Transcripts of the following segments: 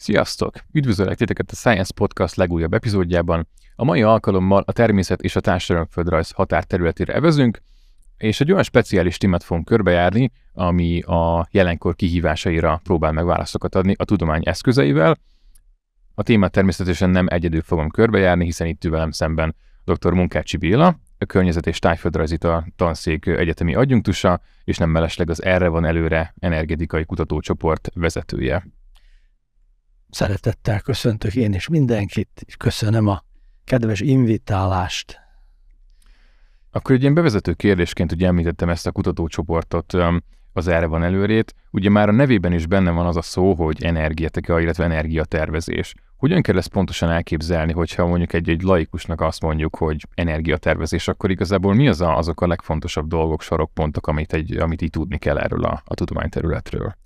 Sziasztok! Üdvözöllek titeket a Science Podcast legújabb epizódjában. A mai alkalommal a természet és a társadalomföldrajz határterületére evezünk, és egy olyan speciális témát fogunk körbejárni, ami a jelenkor kihívásaira próbál meg válaszokat adni a tudomány eszközeivel. A témát természetesen nem egyedül fogom körbejárni, hiszen itt ül velem szemben dr. Munkácsi Béla, a környezet és tájföldrajzi tanszék egyetemi adjunktusa, és nem mellesleg az Erre van előre energetikai kutatócsoport vezetője. Szeretettel köszöntök én is mindenkit, és köszönöm a kedves invitálást. Akkor egy ilyen bevezető kérdésként ugye említettem ezt a kutatócsoportot, az erre van előrét. Ugye már a nevében is benne van az a szó, hogy energetika, illetve energiatervezés. Hogyan kell ezt pontosan elképzelni, hogyha mondjuk egy-egy laikusnak azt mondjuk, hogy energiatervezés, akkor igazából mi az a, azok a legfontosabb dolgok, sarokpontok, amit, egy, amit így tudni kell erről a, a tudományterületről?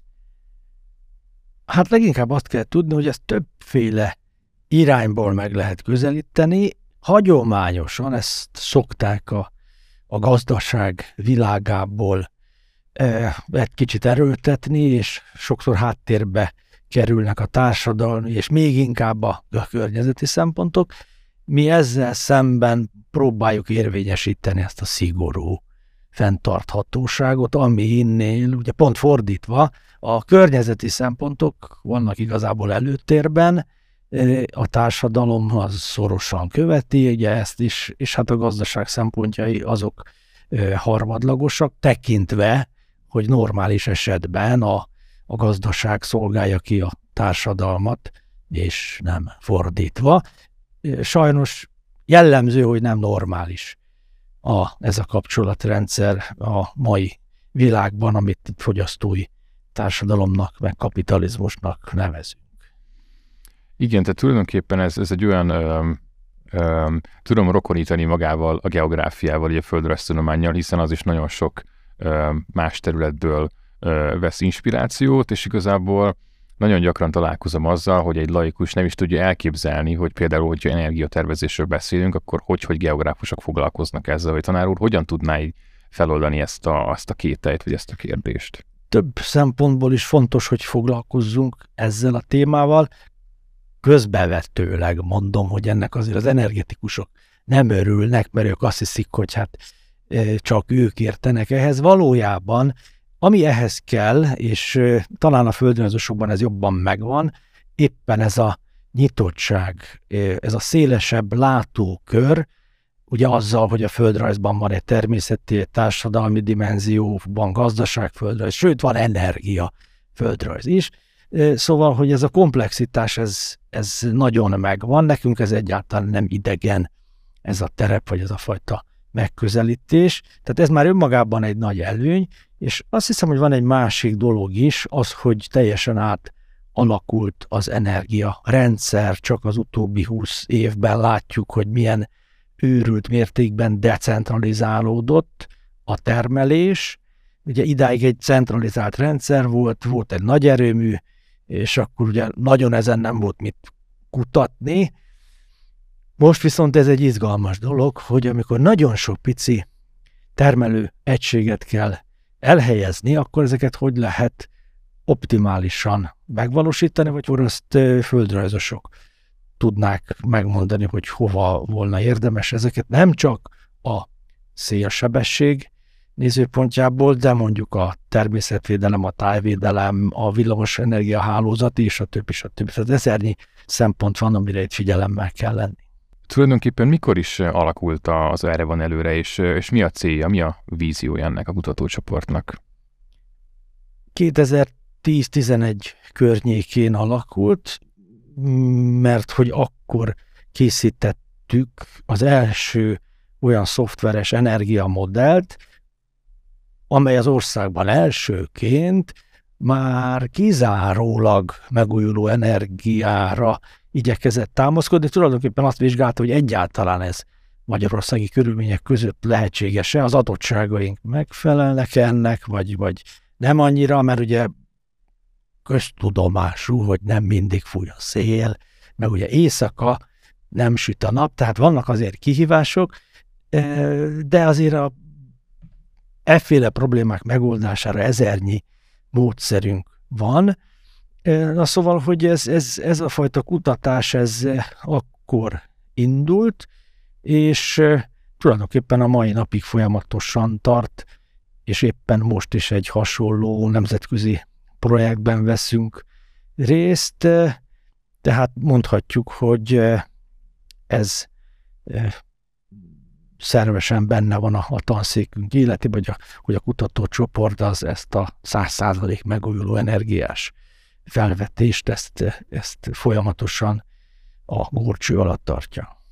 Hát leginkább azt kell tudni, hogy ezt többféle irányból meg lehet közelíteni. Hagyományosan ezt szokták a, a gazdaság világából e, egy kicsit erőltetni, és sokszor háttérbe kerülnek a társadalmi, és még inkább a, a környezeti szempontok. Mi ezzel szemben próbáljuk érvényesíteni ezt a szigorú fenntarthatóságot, ami innél, ugye pont fordítva, a környezeti szempontok vannak igazából előtérben, a társadalom az szorosan követi, ugye ezt is, és hát a gazdaság szempontjai azok harmadlagosak, tekintve, hogy normális esetben a, a gazdaság szolgálja ki a társadalmat, és nem fordítva. Sajnos jellemző, hogy nem normális a, ez a kapcsolatrendszer a mai világban, amit fogyasztói társadalomnak, meg kapitalizmusnak nevezünk. Igen, tehát tulajdonképpen ez, ez egy olyan, ö, ö, tudom rokonítani magával a geográfiával, a földrajztudományjal, hiszen az is nagyon sok ö, más területből ö, vesz inspirációt, és igazából nagyon gyakran találkozom azzal, hogy egy laikus nem is tudja elképzelni, hogy például, hogyha energiatervezésről beszélünk, akkor hogy, hogy geográfusok foglalkoznak ezzel, hogy tanár úr hogyan tudná így feloldani ezt a, azt a kételyt, vagy ezt a kérdést? Több szempontból is fontos, hogy foglalkozzunk ezzel a témával. Közbevetőleg mondom, hogy ennek azért az energetikusok nem örülnek, mert ők azt hiszik, hogy hát e, csak ők értenek ehhez. Valójában ami ehhez kell, és talán a földrajzosokban ez jobban megvan, éppen ez a nyitottság, ez a szélesebb látókör, ugye azzal, hogy a földrajzban van egy természeti, egy társadalmi dimenzió, van gazdaságföldrajz, sőt, van energia földrajz is. Szóval, hogy ez a komplexitás, ez, ez nagyon megvan, nekünk ez egyáltalán nem idegen, ez a terep, vagy ez a fajta megközelítés. Tehát ez már önmagában egy nagy előny, és azt hiszem, hogy van egy másik dolog is, az, hogy teljesen át alakult az energia rendszer, csak az utóbbi húsz évben látjuk, hogy milyen őrült mértékben decentralizálódott a termelés. Ugye idáig egy centralizált rendszer volt, volt egy nagy erőmű, és akkor ugye nagyon ezen nem volt mit kutatni. Most viszont ez egy izgalmas dolog, hogy amikor nagyon sok pici termelő egységet kell elhelyezni, akkor ezeket hogy lehet optimálisan megvalósítani, vagy azt földrajzosok tudnák megmondani, hogy hova volna érdemes ezeket nem csak a szélsebesség nézőpontjából, de mondjuk a természetvédelem, a tájvédelem, a villamos hálózat és a többi, és a többi. Tehát ezernyi szempont van, amire itt figyelemmel kell lenni. Tulajdonképpen mikor is alakult az erre van előre, és, és mi a célja, mi a víziója ennek a kutatócsoportnak? 2010-11 környékén alakult, mert hogy akkor készítettük az első olyan szoftveres energiamodellt, amely az országban elsőként már kizárólag megújuló energiára igyekezett támaszkodni, tulajdonképpen azt vizsgálta, hogy egyáltalán ez magyarországi körülmények között lehetséges-e, az adottságaink megfelelnek ennek, vagy, vagy nem annyira, mert ugye köztudomású, hogy nem mindig fúj a szél, meg ugye éjszaka nem süt a nap, tehát vannak azért kihívások, de azért a efféle problémák megoldására ezernyi módszerünk van, Na szóval, hogy ez, ez, ez a fajta kutatás, ez akkor indult, és tulajdonképpen a mai napig folyamatosan tart, és éppen most is egy hasonló nemzetközi projektben veszünk részt, tehát mondhatjuk, hogy ez szervesen benne van a, a tanszékünk életi, vagy a, hogy a kutatócsoport az ezt a száz százalék megújuló energiás felvetést, ezt, ezt folyamatosan a górcső alatt tartja.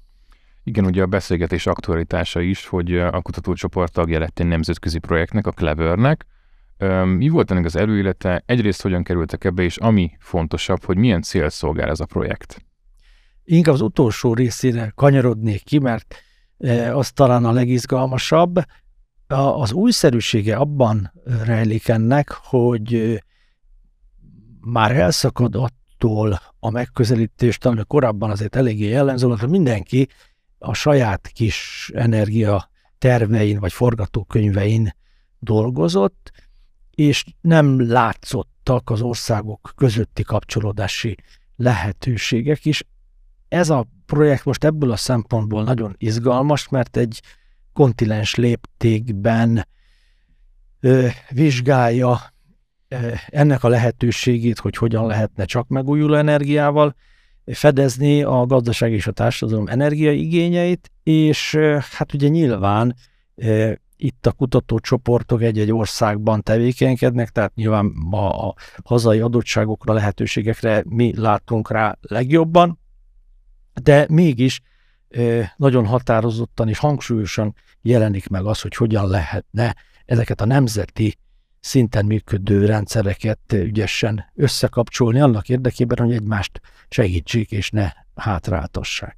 Igen, ugye a beszélgetés aktualitása is, hogy a kutatócsoport tagja lett egy nemzetközi projektnek, a Clevernek. Mi volt ennek az előélete? Egyrészt hogyan kerültek ebbe, és ami fontosabb, hogy milyen cél szolgál ez a projekt? Inkább az utolsó részére kanyarodnék ki, mert az talán a legizgalmasabb. Az újszerűsége abban rejlik ennek, hogy már elszakad attól a megközelítést, ami korábban azért eléggé jellemző volt, hogy mindenki a saját kis energia tervein vagy forgatókönyvein dolgozott, és nem látszottak az országok közötti kapcsolódási lehetőségek is. Ez a projekt most ebből a szempontból nagyon izgalmas, mert egy kontinens léptékben ö, vizsgálja ö, ennek a lehetőségét, hogy hogyan lehetne csak megújuló energiával fedezni a gazdaság és a társadalom energiaigényeit, és hát ugye nyilván itt a kutatócsoportok egy-egy országban tevékenykednek, tehát nyilván a, a hazai adottságokra, lehetőségekre mi látunk rá legjobban, de mégis nagyon határozottan és hangsúlyosan jelenik meg az, hogy hogyan lehetne ezeket a nemzeti szinten működő rendszereket ügyesen összekapcsolni annak érdekében, hogy egymást segítsék és ne hátráltassák.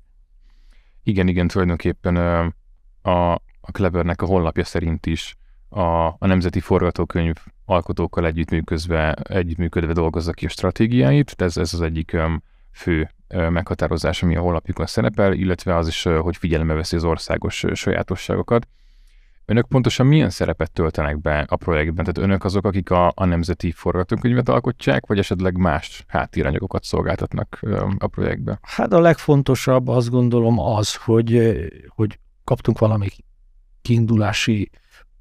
Igen, igen, tulajdonképpen a, a Clevernek a honlapja szerint is a, a nemzeti forgatókönyv alkotókkal együttműködve, együttműködve dolgozza ki a stratégiáit, ez, ez az egyik fő meghatározás, ami a honlapjukon szerepel, illetve az is, hogy figyelembe veszi az országos sajátosságokat. Önök pontosan milyen szerepet töltenek be a projektben? Tehát önök azok, akik a, a nemzeti forgatókönyvet alkotják, vagy esetleg más háttéranyagokat szolgáltatnak a projektbe? Hát a legfontosabb azt gondolom az, hogy, hogy kaptunk valami kiindulási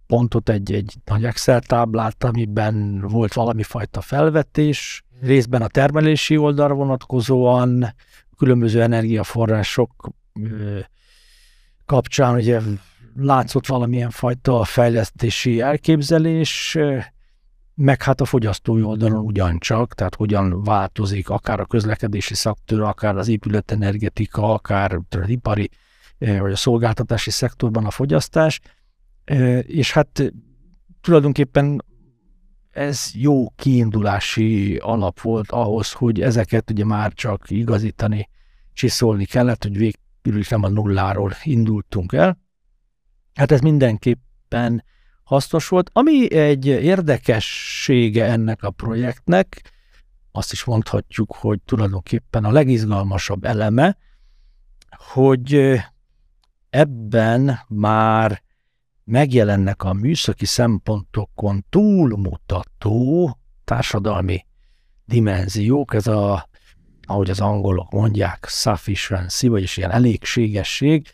pontot, egy, egy nagy Excel táblát, amiben volt valami fajta felvetés, részben a termelési oldalra vonatkozóan, különböző energiaforrások kapcsán ugye látszott valamilyen fajta fejlesztési elképzelés, meg hát a fogyasztói oldalon ugyancsak, tehát hogyan változik akár a közlekedési szektor, akár az épületenergetika, akár az ipari vagy a szolgáltatási szektorban a fogyasztás, és hát tulajdonképpen ez jó kiindulási alap volt ahhoz, hogy ezeket ugye már csak igazítani, csiszolni kellett, hogy végül is nem a nulláról indultunk el. Hát ez mindenképpen hasznos volt. Ami egy érdekessége ennek a projektnek, azt is mondhatjuk, hogy tulajdonképpen a legizgalmasabb eleme, hogy ebben már megjelennek a műszaki szempontokon túlmutató társadalmi dimenziók, ez a, ahogy az angolok mondják, sufficiency, vagyis ilyen elégségesség,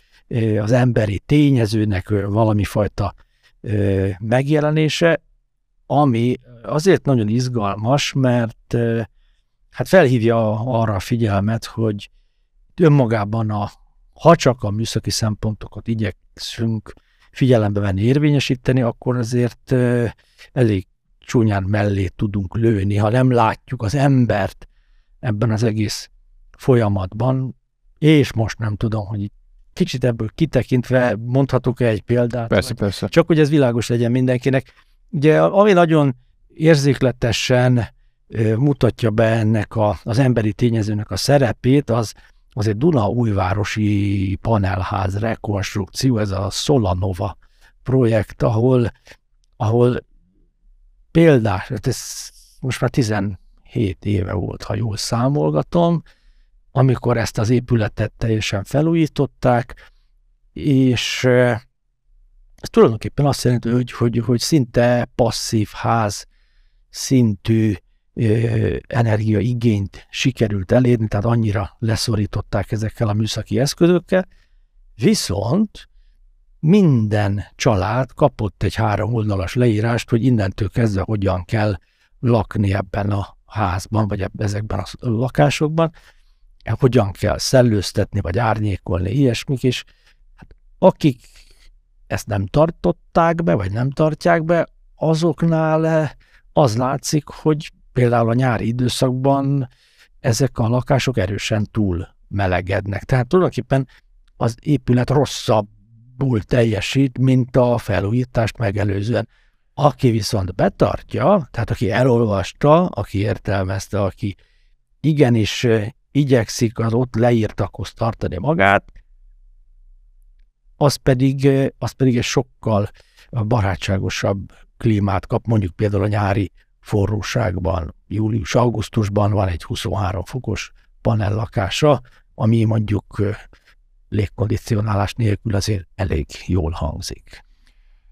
az emberi tényezőnek valami fajta megjelenése, ami azért nagyon izgalmas, mert hát felhívja arra a figyelmet, hogy önmagában a, ha csak a műszaki szempontokat igyekszünk figyelembe venni, érvényesíteni, akkor azért elég csúnyán mellé tudunk lőni, ha nem látjuk az embert ebben az egész folyamatban, és most nem tudom, hogy kicsit ebből kitekintve mondhatok-e egy példát? Persze, vagy, persze. Csak hogy ez világos legyen mindenkinek. Ugye, ami nagyon érzékletesen mutatja be ennek a, az emberi tényezőnek a szerepét, az, az egy Duna újvárosi panelház rekonstrukció, ez a Solanova projekt, ahol, ahol példás, hát ez most már 17 éve volt, ha jól számolgatom, amikor ezt az épületet teljesen felújították, és ez tulajdonképpen azt jelenti, hogy, hogy, hogy szinte passzív ház szintű energiaigényt sikerült elérni, tehát annyira leszorították ezekkel a műszaki eszközökkel, viszont minden család kapott egy három oldalas leírást, hogy innentől kezdve hogyan kell lakni ebben a házban, vagy ezekben a lakásokban, hogyan kell szellőztetni, vagy árnyékolni, ilyesmik, és hát akik ezt nem tartották be, vagy nem tartják be, azoknál az látszik, hogy például a nyári időszakban ezek a lakások erősen túl melegednek. Tehát tulajdonképpen az épület rosszabbul teljesít, mint a felújítást megelőzően. Aki viszont betartja, tehát aki elolvasta, aki értelmezte, aki igenis igyekszik az ott leírtakhoz tartani magát, az pedig, az pedig egy sokkal barátságosabb klímát kap, mondjuk például a nyári forróságban, július-augusztusban van egy 23 fokos panellakása, ami mondjuk légkondicionálás nélkül azért elég jól hangzik.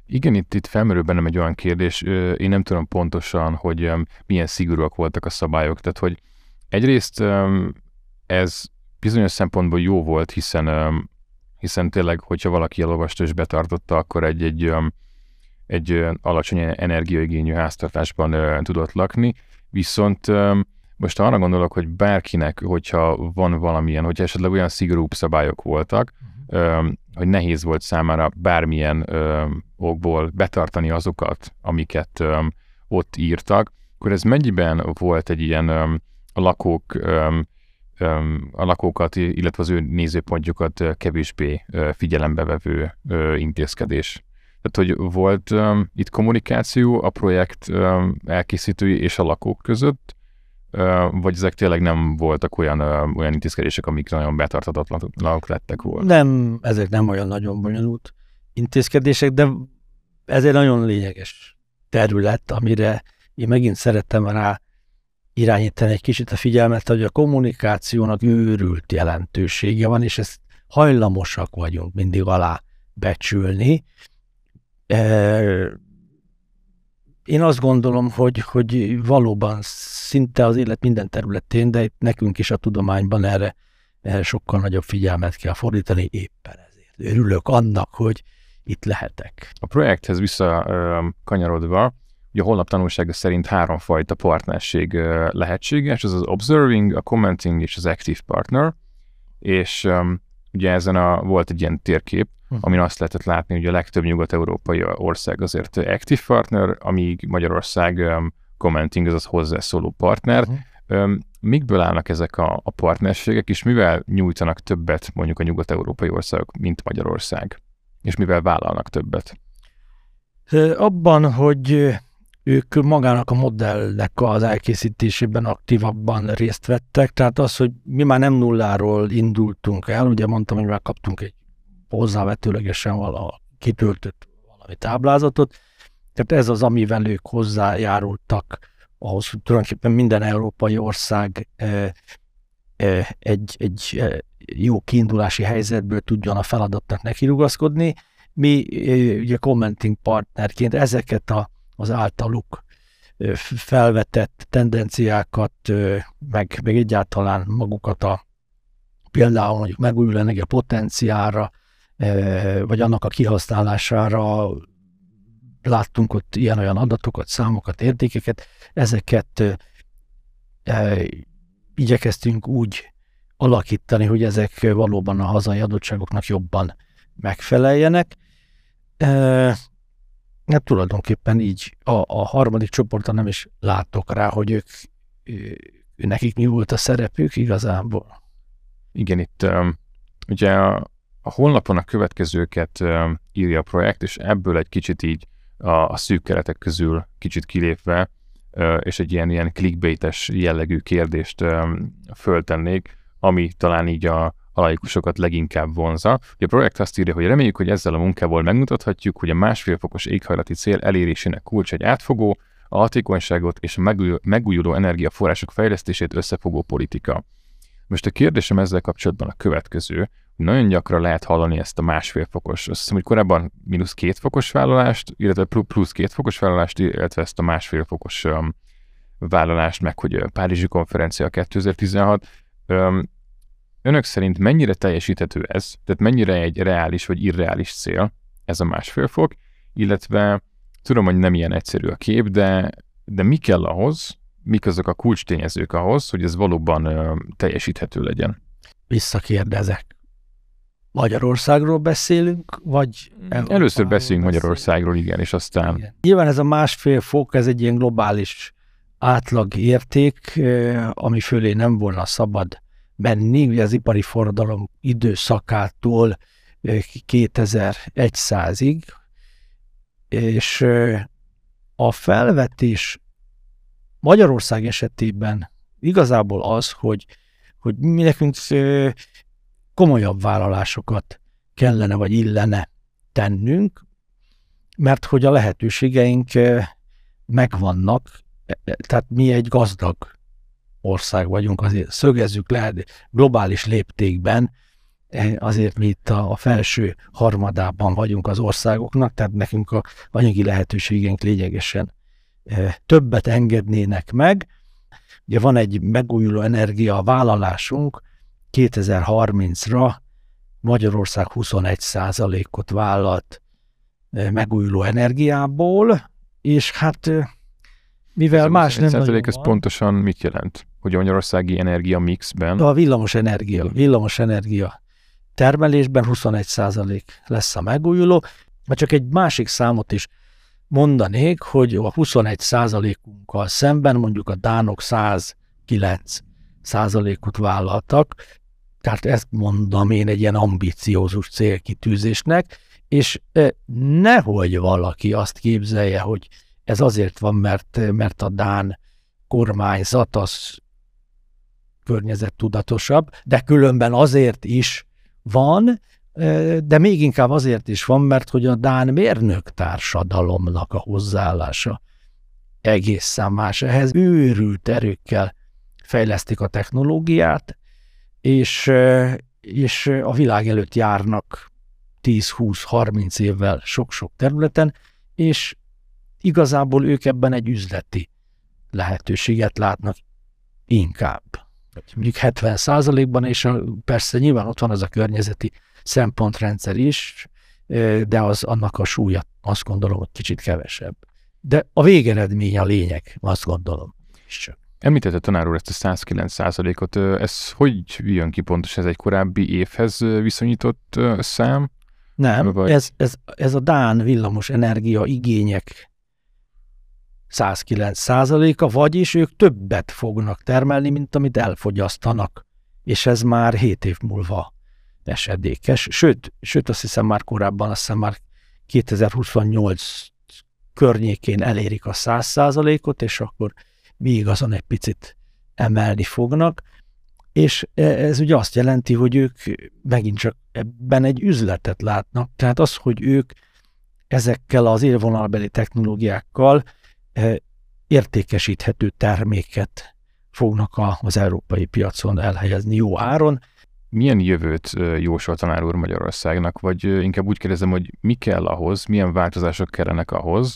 Igen, itt, itt felmerül bennem egy olyan kérdés, én nem tudom pontosan, hogy milyen szigorúak voltak a szabályok, tehát hogy egyrészt ez bizonyos szempontból jó volt, hiszen, hiszen tényleg, hogyha valaki elolvasta és betartotta, akkor egy, egy, egy alacsony energiaigényű háztartásban tudott lakni, viszont most arra gondolok, hogy bárkinek, hogyha van valamilyen, hogyha esetleg olyan szigorúbb szabályok voltak, uh-huh. hogy nehéz volt számára bármilyen okból betartani azokat, amiket ott írtak, akkor ez mennyiben volt egy ilyen a lakók a lakókat, illetve az ő nézőpontjukat kevésbé figyelembe vevő intézkedés. Tehát, hogy volt um, itt kommunikáció a projekt um, elkészítői és a lakók között, uh, vagy ezek tényleg nem voltak olyan, uh, olyan intézkedések, amik nagyon betartatatlanok lettek volna? Nem, ezek nem olyan nagyon bonyolult intézkedések, de ez egy nagyon lényeges terület, amire én megint szerettem rá irányítani egy kicsit a figyelmet, hogy a kommunikációnak őrült jelentősége van, és ezt hajlamosak vagyunk mindig alá becsülni. Én azt gondolom, hogy, hogy valóban szinte az élet minden területén, de itt nekünk is a tudományban erre, erre sokkal nagyobb figyelmet kell fordítani éppen ezért. Örülök annak, hogy itt lehetek. A projekthez visszakanyarodva, Ugye a honlap tanulsága szerint háromfajta partnerség lehetséges, ez az observing, a commenting és az active partner, és ugye ezen a, volt egy ilyen térkép, uh-huh. amin azt lehetett látni, hogy a legtöbb nyugat-európai ország azért active partner, amíg Magyarország um, commenting, azaz hozzászóló partner. Uh-huh. Um, mikből állnak ezek a, a partnerségek, és mivel nyújtanak többet mondjuk a nyugat-európai országok, mint Magyarország? És mivel vállalnak többet? Abban, hogy ők magának a modellnek az elkészítésében aktívabban részt vettek, tehát az, hogy mi már nem nulláról indultunk el, ugye mondtam, hogy már kaptunk egy hozzávetőlegesen vala kitöltött valami táblázatot, tehát ez az, amivel ők hozzájárultak ahhoz, hogy tulajdonképpen minden európai ország e, e, egy, egy e, jó kiindulási helyzetből tudjon a feladatnak nekirugaszkodni. Mi ugye commenting partnerként ezeket a az általuk felvetett tendenciákat, meg, meg egyáltalán magukat a például mondjuk megújuló energia potenciára, vagy annak a kihasználására láttunk ott ilyen-olyan adatokat, számokat, értékeket, ezeket igyekeztünk úgy alakítani, hogy ezek valóban a hazai adottságoknak jobban megfeleljenek. Hát tulajdonképpen így a, a harmadik csoportra nem is látok rá, hogy ők, ő, nekik mi volt a szerepük igazából. Igen, itt ugye a, a honlapon a következőket írja a projekt, és ebből egy kicsit így a, a szűk keretek közül kicsit kilépve, és egy ilyen, ilyen clickbaites jellegű kérdést föltennék, ami talán így a, a laikusokat leginkább vonza. A projekt azt írja, hogy reméljük, hogy ezzel a munkával megmutathatjuk, hogy a másfél fokos éghajlati cél elérésének kulcs egy átfogó, a hatékonyságot és a megújuló energiaforrások fejlesztését összefogó politika. Most a kérdésem ezzel kapcsolatban a következő, nagyon gyakran lehet hallani ezt a másfél fokos, azt hiszem, hogy korábban mínusz két fokos vállalást, illetve plusz két fokos vállalást, illetve ezt a másfél fokos vállalást, meg hogy a Párizsi konferencia 2016. Önök szerint mennyire teljesíthető ez? Tehát mennyire egy reális vagy irreális cél ez a másfél fok, illetve tudom, hogy nem ilyen egyszerű a kép, de, de mi kell ahhoz, mik azok a kulcstényezők ahhoz, hogy ez valóban ö, teljesíthető legyen? Visszakérdezek. Magyarországról beszélünk, vagy... Először beszéljünk Magyarországról, igen, és aztán... Igen. Nyilván ez a másfél fok, ez egy ilyen globális átlag érték, ami fölé nem volna szabad menni, ugye az ipari forradalom időszakától 2100-ig, és a felvetés Magyarország esetében igazából az, hogy, hogy mi nekünk komolyabb vállalásokat kellene vagy illene tennünk, mert hogy a lehetőségeink megvannak, e, e, tehát mi egy gazdag ország vagyunk, azért szögezzük le globális léptékben, e, azért mi itt a, felső harmadában vagyunk az országoknak, tehát nekünk a anyagi lehetőségeink lényegesen többet engednének meg. Ugye van egy megújuló energia vállalásunk, 2030-ra Magyarország 21 ot vállalt megújuló energiából, és hát mivel ez más nem nagyon ez van, pontosan mit jelent? Hogy a magyarországi energia mixben? A villamos energia, villamos energia. Termelésben 21% lesz a megújuló, mert csak egy másik számot is mondanék, hogy a 21 százalékunkkal szemben mondjuk a dánok 109 százalékot vállaltak, tehát ezt mondom én egy ilyen ambiciózus célkitűzésnek, és nehogy valaki azt képzelje, hogy ez azért van, mert, mert a Dán kormányzat az környezettudatosabb, de különben azért is van, de még inkább azért is van, mert hogy a Dán mérnök társadalomnak a hozzáállása egészen más. Ehhez őrült erőkkel fejlesztik a technológiát, és, és a világ előtt járnak 10-20-30 évvel sok-sok területen, és igazából ők ebben egy üzleti lehetőséget látnak inkább. Mondjuk 70 százalékban, és persze nyilván ott van az a környezeti szempontrendszer is, de az annak a súlya azt gondolom, hogy kicsit kevesebb. De a végeredmény a lényeg, azt gondolom. És csak. Említette tanár úr ezt a 109 ot ez hogy jön ki pontos? Ez egy korábbi évhez viszonyított szám? Nem, vagy? ez, ez, ez a Dán villamos energia igények 109 százaléka, vagyis ők többet fognak termelni, mint amit elfogyasztanak, és ez már 7 év múlva esedékes. Sőt, sőt azt hiszem már korábban, azt hiszem már 2028 környékén elérik a 100 százalékot, és akkor még azon egy picit emelni fognak, és e, ez ugye azt jelenti, hogy ők megint csak ebben egy üzletet látnak, tehát az, hogy ők ezekkel az élvonalbeli technológiákkal értékesíthető terméket fognak az európai piacon elhelyezni jó áron. Milyen jövőt jósol tanár úr Magyarországnak, vagy inkább úgy kérdezem, hogy mi kell ahhoz, milyen változások kellenek ahhoz,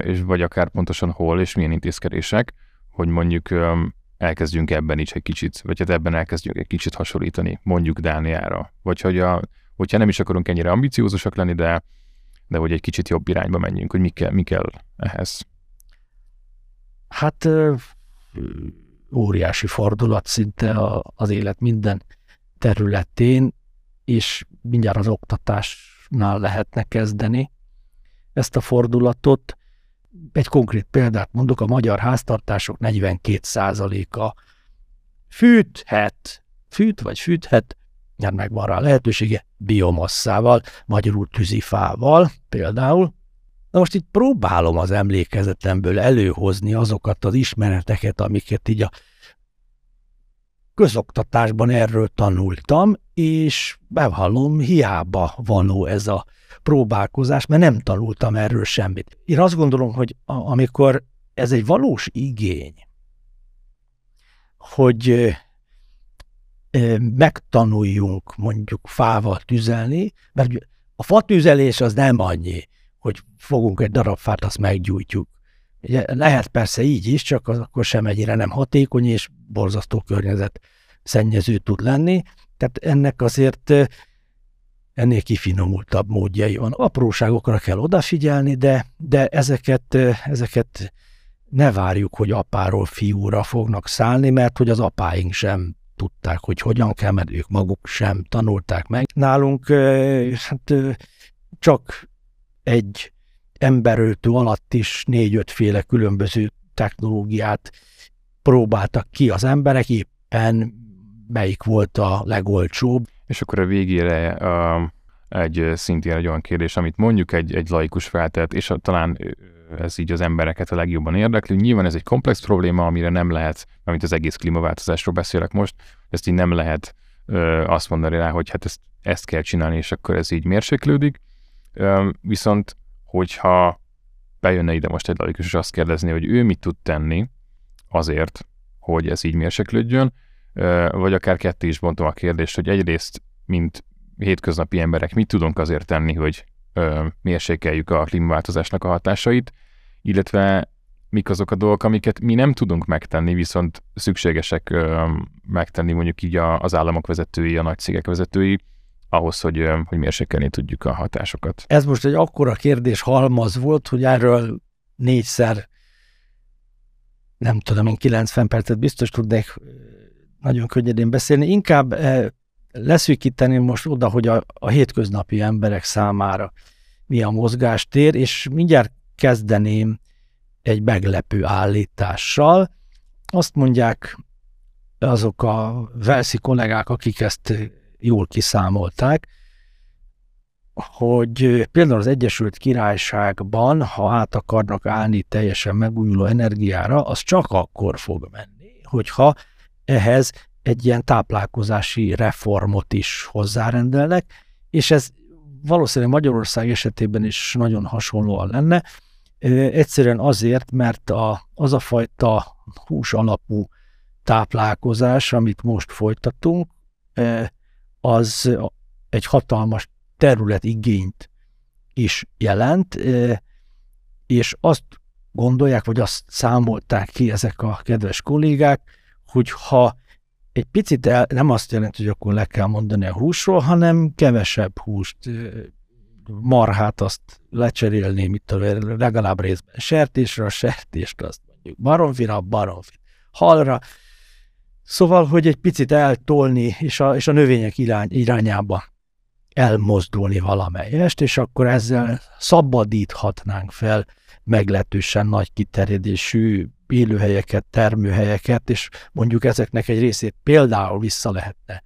és vagy akár pontosan hol és milyen intézkedések, hogy mondjuk elkezdjünk ebben is egy kicsit, vagy hát ebben elkezdjünk egy kicsit hasonlítani, mondjuk Dániára. Vagy hogy a, hogyha nem is akarunk ennyire ambiciózusak lenni, de, de hogy egy kicsit jobb irányba menjünk, hogy mi kell, mi kell ehhez. Hát óriási fordulat szinte az élet minden területén, és mindjárt az oktatásnál lehetne kezdeni ezt a fordulatot. Egy konkrét példát mondok, a magyar háztartások 42%-a fűthet, fűt vagy fűthet, mert megvan rá a lehetősége, biomasszával, magyarul tűzifával például. Na most itt próbálom az emlékezetemből előhozni azokat az ismereteket, amiket így a közoktatásban erről tanultam, és bevallom, hiába vanó ez a próbálkozás, mert nem tanultam erről semmit. Én azt gondolom, hogy amikor ez egy valós igény, hogy megtanuljunk mondjuk fával tüzelni, mert a fatüzelés az nem annyi, hogy fogunk egy darab fát, azt meggyújtjuk Ugye lehet persze így is, csak az akkor sem egyre nem hatékony, és borzasztó környezet szennyező tud lenni. Tehát ennek azért ennél kifinomultabb módjai van. Apróságokra kell odafigyelni, de, de ezeket, ezeket ne várjuk, hogy apáról fiúra fognak szállni, mert hogy az apáink sem tudták, hogy hogyan kell, mert ők maguk sem tanulták meg. Nálunk hát, csak egy emberöltő alatt is négy-ötféle különböző technológiát próbáltak ki az emberek, éppen melyik volt a legolcsóbb. És akkor a végére a, egy szintén egy olyan kérdés, amit mondjuk egy, egy laikus feltett, és a, talán ez így az embereket a legjobban érdekli. Nyilván ez egy komplex probléma, amire nem lehet, amit az egész klímaváltozásról beszélek most, ezt így nem lehet ö, azt mondani rá, hogy hát ezt, ezt kell csinálni, és akkor ez így mérséklődik. Viszont, hogyha bejönne ide most egy laikus, és azt kérdezni, hogy ő mit tud tenni azért, hogy ez így mérséklődjön, ö, vagy akár ketté is bontom a kérdést, hogy egyrészt, mint hétköznapi emberek mit tudunk azért tenni, hogy mérsékeljük a klímaváltozásnak a hatásait, illetve mik azok a dolgok, amiket mi nem tudunk megtenni, viszont szükségesek megtenni mondjuk így az államok vezetői, a nagy cégek vezetői, ahhoz, hogy, hogy mérsékelni tudjuk a hatásokat. Ez most egy akkora kérdés halmaz volt, hogy erről négyszer, nem tudom én, 90 percet biztos tudnék nagyon könnyedén beszélni. Inkább leszűkíteném most oda, hogy a, a hétköznapi emberek számára mi a mozgástér, és mindjárt kezdeném egy meglepő állítással. Azt mondják azok a velszi kollégák, akik ezt jól kiszámolták, hogy például az Egyesült Királyságban, ha át akarnak állni teljesen megújuló energiára, az csak akkor fog menni, hogyha ehhez egy ilyen táplálkozási reformot is hozzárendelnek, és ez valószínűleg Magyarország esetében is nagyon hasonlóan lenne, egyszerűen azért, mert a, az a fajta hús alapú táplálkozás, amit most folytatunk, az egy hatalmas területigényt is jelent, és azt gondolják, vagy azt számolták ki ezek a kedves kollégák, hogy ha egy picit el, nem azt jelenti, hogy akkor le kell mondani a húsról, hanem kevesebb húst, marhát azt lecserélni, mit legalább részben sertésre, a sertést azt mondjuk baromfira, baromfit halra. Szóval, hogy egy picit eltolni, és a, és a növények irány, irányába elmozdulni valamelyest, és akkor ezzel szabadíthatnánk fel meglehetősen nagy kiterjedésű élőhelyeket, termőhelyeket, és mondjuk ezeknek egy részét például vissza lehetne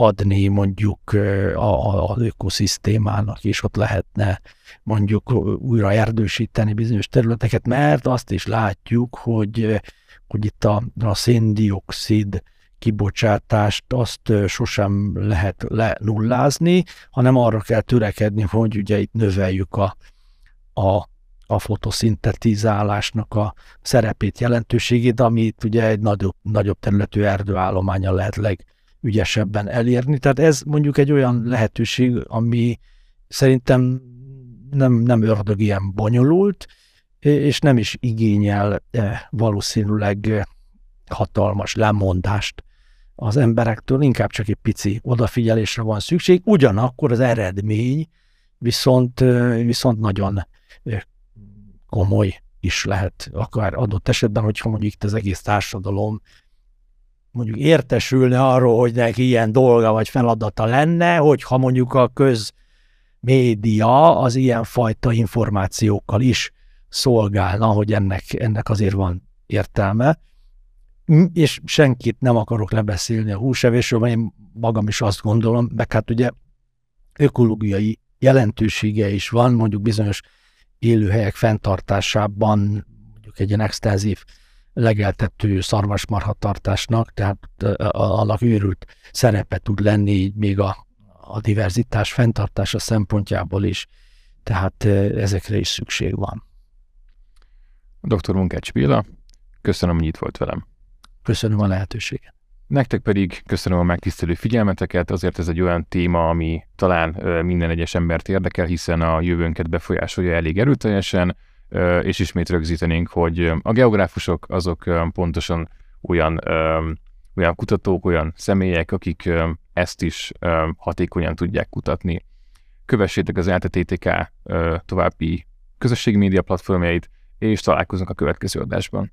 adni mondjuk a, az ökoszisztémának, és ott lehetne mondjuk újra erdősíteni bizonyos területeket, mert azt is látjuk, hogy, hogy itt a, a széndiokszid kibocsátást azt sosem lehet lenullázni, hanem arra kell törekedni, hogy ugye itt növeljük a, a a fotoszintetizálásnak a szerepét, jelentőségét, amit ugye egy nagyobb, nagyobb területű erdőállományon lehet legügyesebben elérni. Tehát ez mondjuk egy olyan lehetőség, ami szerintem nem, nem ördög ilyen bonyolult, és nem is igényel e, valószínűleg hatalmas lemondást az emberektől, inkább csak egy pici odafigyelésre van szükség, ugyanakkor az eredmény viszont, viszont nagyon komoly is lehet, akár adott esetben, hogyha mondjuk itt az egész társadalom mondjuk értesülne arról, hogy neki ilyen dolga vagy feladata lenne, hogyha mondjuk a közmédia az ilyen fajta információkkal is szolgálna, hogy ennek, ennek azért van értelme. És senkit nem akarok lebeszélni a húsevésről, mert én magam is azt gondolom, meg hát ugye ökológiai jelentősége is van, mondjuk bizonyos élőhelyek fenntartásában mondjuk egy ilyen extenzív legeltető szarvasmarhatartásnak, tehát annak őrült szerepe tud lenni így még a, a diverzitás fenntartása szempontjából is, tehát ezekre is szükség van. Dr. Munkács Béla, köszönöm, hogy itt volt velem. Köszönöm a lehetőséget. Nektek pedig köszönöm a megtisztelő figyelmeteket, azért ez egy olyan téma, ami talán minden egyes embert érdekel, hiszen a jövőnket befolyásolja elég erőteljesen. És ismét rögzítenénk, hogy a geográfusok azok pontosan olyan, olyan kutatók, olyan személyek, akik ezt is hatékonyan tudják kutatni. Kövessétek az LTTTK további közösségi média platformjait, és találkozunk a következő adásban.